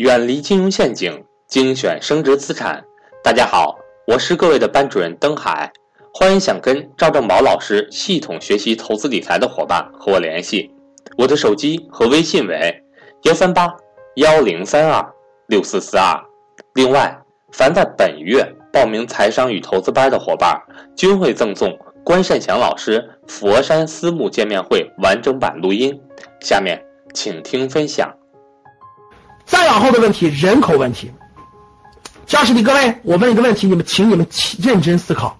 远离金融陷阱，精选升值资产。大家好，我是各位的班主任登海，欢迎想跟赵正宝老师系统学习投资理财的伙伴和我联系，我的手机和微信为幺三八幺零三二六四四二。另外，凡在本月报名财商与投资班的伙伴，均会赠送关善祥老师佛山私募见面会完整版录音。下面请听分享。再往后的问题，人口问题。教室里各位，我问一个问题，你们请你们认真思考。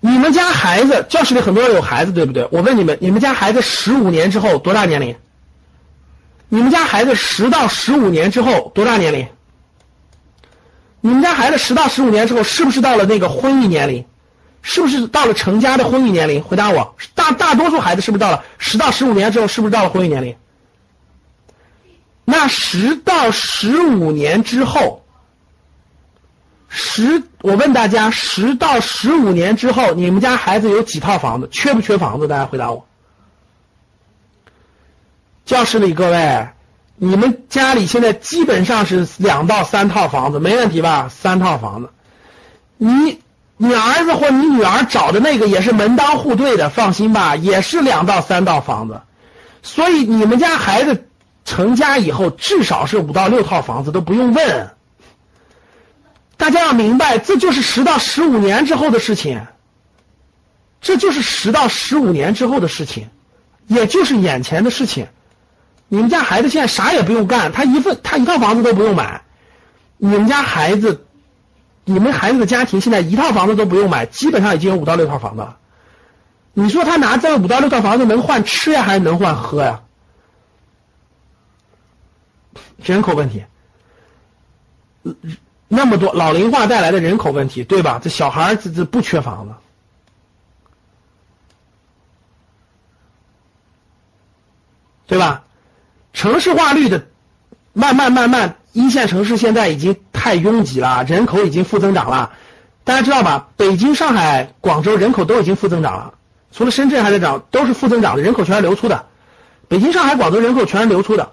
你们家孩子，教室里很多人有孩子，对不对？我问你们，你们家孩子十五年之后多大年龄？你们家孩子十到十五年之后多大年龄？你们家孩子十到十五年之后是不是到了那个婚育年龄？是不是到了成家的婚育年龄？回答我，大大多数孩子是不是到了十到十五年之后是不是到了婚育年龄？那十到十五年之后，十我问大家，十到十五年之后，你们家孩子有几套房子？缺不缺房子？大家回答我。教室里各位，你们家里现在基本上是两到三套房子，没问题吧？三套房子，你你儿子或你女儿找的那个也是门当户对的，放心吧，也是两到三套房子，所以你们家孩子。成家以后至少是五到六套房子都不用问，大家要明白，这就是十到十五年之后的事情，这就是十到十五年之后的事情，也就是眼前的事情。你们家孩子现在啥也不用干，他一份他一套房子都不用买。你们家孩子，你们孩子的家庭现在一套房子都不用买，基本上已经有五到六套房子了。你说他拿这五到六套房子能换吃呀，还是能换喝呀？人口问题，那么多老龄化带来的人口问题，对吧？这小孩这这不缺房子，对吧？城市化率的慢慢慢慢，一线城市现在已经太拥挤了，人口已经负增长了。大家知道吧？北京、上海、广州人口都已经负增长了，除了深圳还在涨，都是负增长的，人口全是流出的。北京、上海、广州人口全是流出的。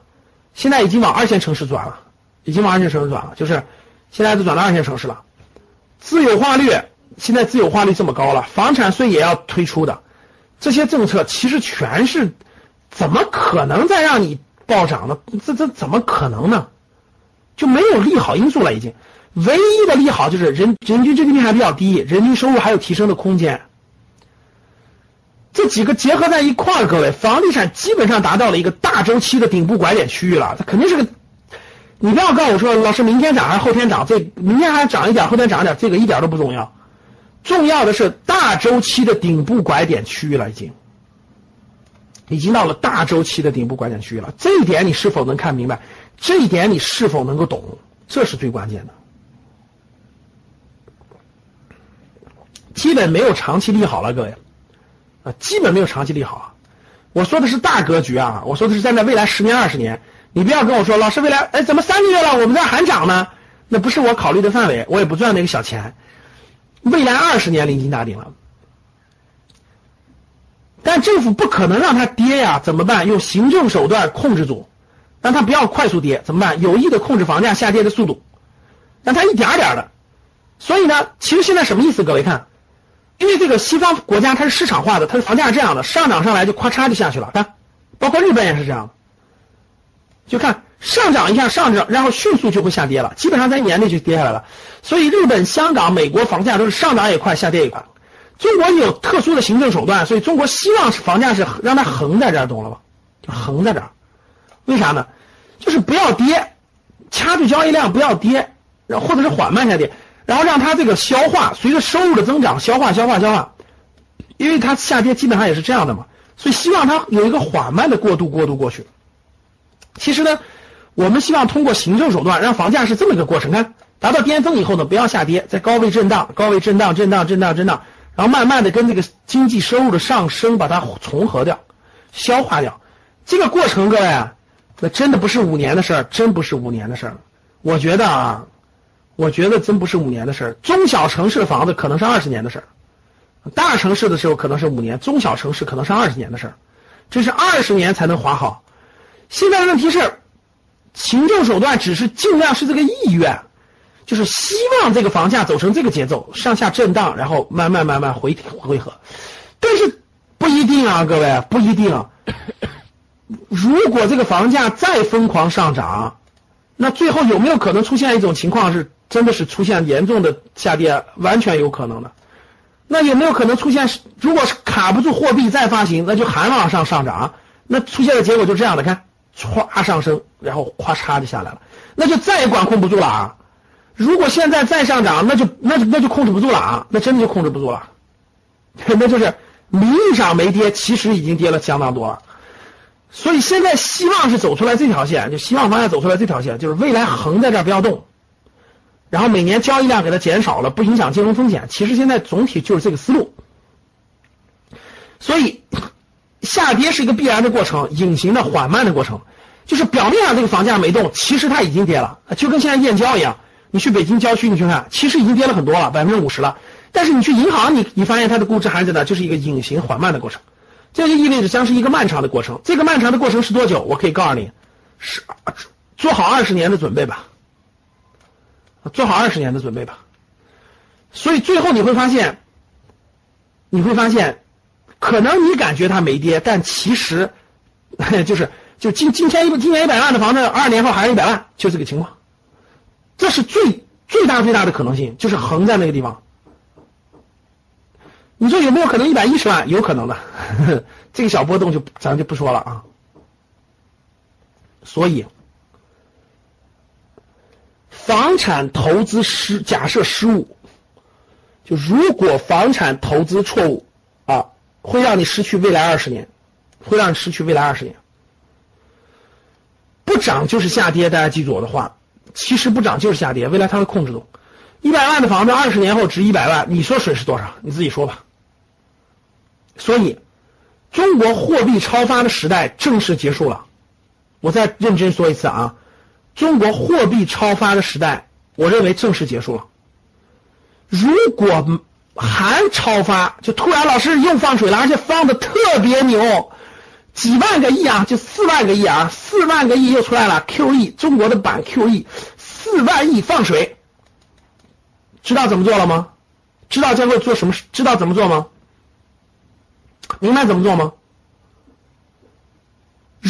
现在已经往二线城市转了，已经往二线城市转了，就是现在都转到二线城市了。自有化率现在自有化率这么高了，房产税也要推出的，这些政策其实全是怎么可能再让你暴涨呢？这这怎么可能呢？就没有利好因素了，已经唯一的利好就是人人均 GDP 还比较低，人均收入还有提升的空间。这几个结合在一块儿，各位，房地产基本上达到了一个大周期的顶部拐点区域了。它肯定是个，你不要告诉我说，老师明天涨还是后天涨？这明天还涨一点，后天涨一点，这个一点都不重要。重要的是大周期的顶部拐点区域了，已经，已经到了大周期的顶部拐点区域了。这一点你是否能看明白？这一点你是否能够懂？这是最关键的。基本没有长期利好了，各位。基本没有长期利好，我说的是大格局啊，我说的是站在未来十年二十年，你不要跟我说老师未来，哎，怎么三个月了我们这还涨呢？那不是我考虑的范围，我也不赚那个小钱。未来二十年临近大顶了，但政府不可能让它跌呀，怎么办？用行政手段控制住，让它不要快速跌，怎么办？有意的控制房价下跌的速度，让它一点点的。所以呢，其实现在什么意思？各位看。因为这个西方国家它是市场化的，它的房价是这样的，上涨上来就咔嚓就下去了，看，包括日本也是这样的，就看上涨一下上涨，然后迅速就会下跌了，基本上在年内就跌下来了。所以日本、香港、美国房价都是上涨也快，下跌也快。中国有特殊的行政手段，所以中国希望是房价是让它横在这儿，懂了吧？就横在这儿，为啥呢？就是不要跌，掐住交易量不要跌，或者是缓慢下跌。然后让它这个消化，随着收入的增长，消化、消化、消化，因为它下跌基本上也是这样的嘛，所以希望它有一个缓慢的过渡，过渡过去。其实呢，我们希望通过行政手段，让房价是这么一个过程，看达到巅峰以后呢，不要下跌，在高位震荡，高位震荡，震荡，震荡，震荡，然后慢慢的跟这个经济收入的上升把它重合掉，消化掉。这个过程，各位啊，那真的不是五年的事儿，真不是五年的事儿。我觉得啊。我觉得真不是五年的事儿，中小城市的房子可能是二十年的事儿，大城市的时候可能是五年，中小城市可能是二十年的事儿，这是二十年才能划好。现在的问题是，行政手段只是尽量是这个意愿，就是希望这个房价走成这个节奏，上下震荡，然后慢慢慢慢回回合。但是不一定啊，各位不一定。如果这个房价再疯狂上涨，那最后有没有可能出现一种情况是，真的是出现严重的下跌？完全有可能的。那有没有可能出现？如果是卡不住货币再发行，那就还往上上涨。那出现的结果就这样的，看，唰上升，然后咵嚓就下来了，那就再也管控不住了啊！如果现在再上涨，那就那就那就控制不住了啊！那真的就控制不住了，那就是名义上没跌，其实已经跌了相当多了。所以现在希望是走出来这条线，就希望方向走出来这条线，就是未来横在这儿不要动，然后每年交易量给它减少了，不影响金融风险。其实现在总体就是这个思路。所以下跌是一个必然的过程，隐形的缓慢的过程，就是表面上这个房价没动，其实它已经跌了，就跟现在燕郊一样，你去北京郊区你去看，其实已经跌了很多了，百分之五十了。但是你去银行，你你发现它的估值还在那，就是一个隐形缓慢的过程。这就意味着将是一个漫长的过程。这个漫长的过程是多久？我可以告诉你，是做好二十年的准备吧，做好二十年的准备吧。所以最后你会发现，你会发现，可能你感觉它没跌，但其实 就是就今今天一今年一百万的房子，二十年后还是一百万，就这个情况。这是最最大最大的可能性，就是横在那个地方。你说有没有可能一百一十万？有可能的，这个小波动就咱就不说了啊。所以，房产投资失假设失误，就如果房产投资错误啊，会让你失去未来二十年，会让你失去未来二十年。不涨就是下跌，大家记住我的话，其实不涨就是下跌，未来它会控制住。一百万的房子二十年后值一百万，你说损失多少？你自己说吧。所以，中国货币超发的时代正式结束了。我再认真说一次啊，中国货币超发的时代，我认为正式结束了。如果还超发，就突然老师又放水了，而且放的特别牛，几万个亿啊，就四万个亿啊，四万个亿又出来了，QE 中国的版 QE，四万亿放水，知道怎么做了吗？知道将会做什么？知道怎么做吗？明白怎么做吗？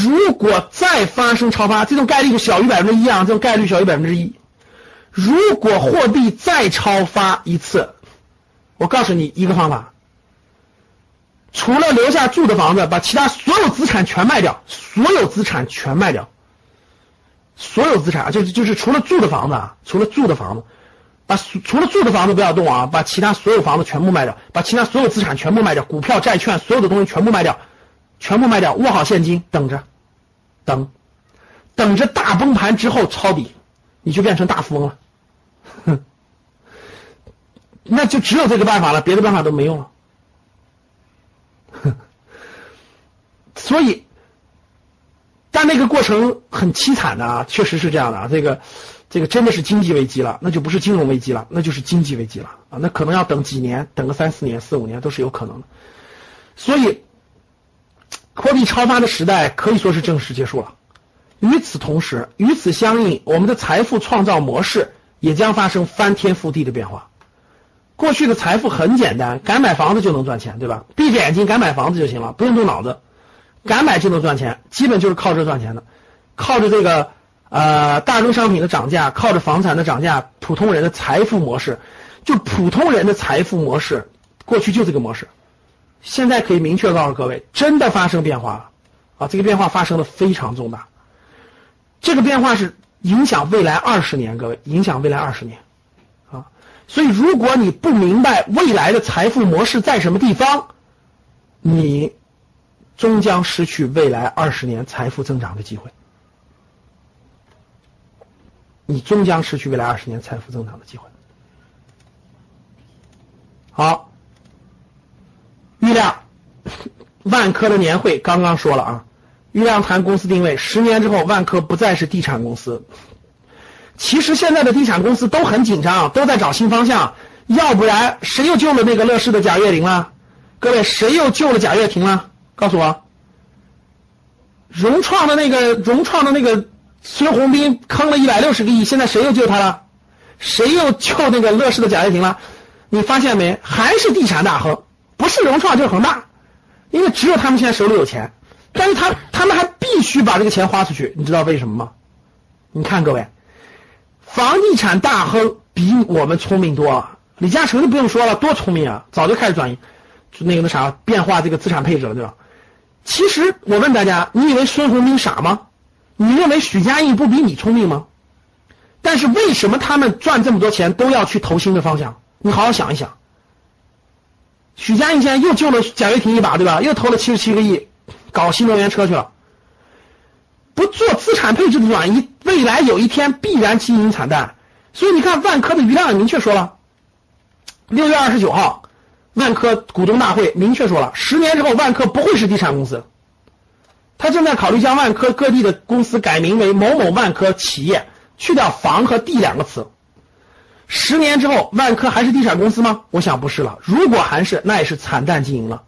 如果再发生超发，这种概率就小于百分之一啊，这种概率小于百分之一。如果货币再超发一次，我告诉你一个方法，除了留下住的房子，把其他所有资产全卖掉，所有资产全卖掉，所有资产就是就是除了住的房子啊，除了住的房子。把除了住的房子不要动啊，把其他所有房子全部卖掉，把其他所有资产全部卖掉，股票、债券所有的东西全部卖掉，全部卖掉，握好现金，等着，等，等着大崩盘之后抄底，你就变成大富翁了，哼，那就只有这个办法了，别的办法都没用了，哼，所以，但那个过程很凄惨的啊，确实是这样的啊，这个。这个真的是经济危机了，那就不是金融危机了，那就是经济危机了啊！那可能要等几年，等个三四年、四五年都是有可能的。所以，货币超发的时代可以说是正式结束了。与此同时，与此相应，我们的财富创造模式也将发生翻天覆地的变化。过去的财富很简单，敢买房子就能赚钱，对吧？闭着眼睛敢买房子就行了，不用动脑子，敢买就能赚钱，基本就是靠这赚钱的，靠着这个。呃，大宗商品的涨价，靠着房产的涨价，普通人的财富模式，就普通人的财富模式，过去就这个模式，现在可以明确告诉各位，真的发生变化了啊！这个变化发生的非常重大，这个变化是影响未来二十年，各位影响未来二十年啊！所以，如果你不明白未来的财富模式在什么地方，你终将失去未来二十年财富增长的机会。你终将失去未来二十年财富增长的机会。好，郁亮，万科的年会刚刚说了啊，郁亮谈公司定位，十年之后万科不再是地产公司。其实现在的地产公司都很紧张，都在找新方向，要不然谁又救了那个乐视的贾跃亭了？各位，谁又救了贾跃亭了？告诉我，融创的那个融创的那个。孙宏斌坑了一百六十个亿，现在谁又救他了？谁又救那个乐视的贾跃亭了？你发现没？还是地产大亨，不是融创就是恒大，因为只有他们现在手里有钱，但是他他们还必须把这个钱花出去，你知道为什么吗？你看各位，房地产大亨比我们聪明多了。李嘉诚就不用说了，多聪明啊，早就开始转移，那个那啥变化这个资产配置了，对吧？其实我问大家，你以为孙宏斌傻吗？你认为许家印不比你聪明吗？但是为什么他们赚这么多钱都要去投新的方向？你好好想一想。许家印现在又救了贾跃亭一把，对吧？又投了七十七个亿搞新能源车去了。不做资产配置的转移，未来有一天必然经营惨淡。所以你看，万科的余亮也明确说了，六月二十九号，万科股东大会明确说了，十年之后万科不会是地产公司。他正在考虑将万科各地的公司改名为某某万科企业，去掉房和地两个词。十年之后，万科还是地产公司吗？我想不是了。如果还是，那也是惨淡经营了。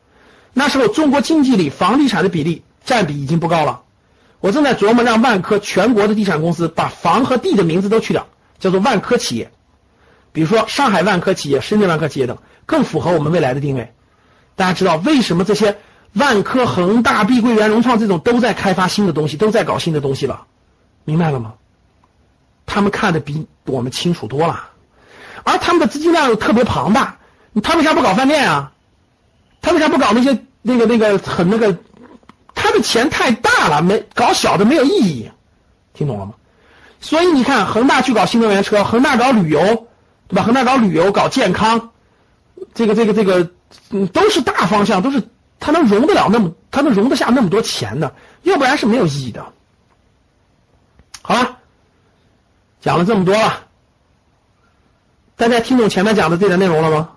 那时候中国经济里房地产的比例占比已经不高了。我正在琢磨让万科全国的地产公司把房和地的名字都去掉，叫做万科企业。比如说上海万科企业、深圳万科企业等，更符合我们未来的定位。大家知道为什么这些？万科、恒大、碧桂园、融创这种都在开发新的东西，都在搞新的东西了，明白了吗？他们看的比我们清楚多了，而他们的资金量又特别庞大，他为啥不搞饭店啊？他为啥不搞那些那个那个很那个？他的钱太大了，没搞小的没有意义，听懂了吗？所以你看，恒大去搞新能源车，恒大搞旅游，对吧？恒大搞旅游、搞健康，这个这个这个，都是大方向，都是。他能容得了那么，他能容得下那么多钱的，要不然是没有意义的。好了，讲了这么多了，大家听懂前面讲的这点内容了吗？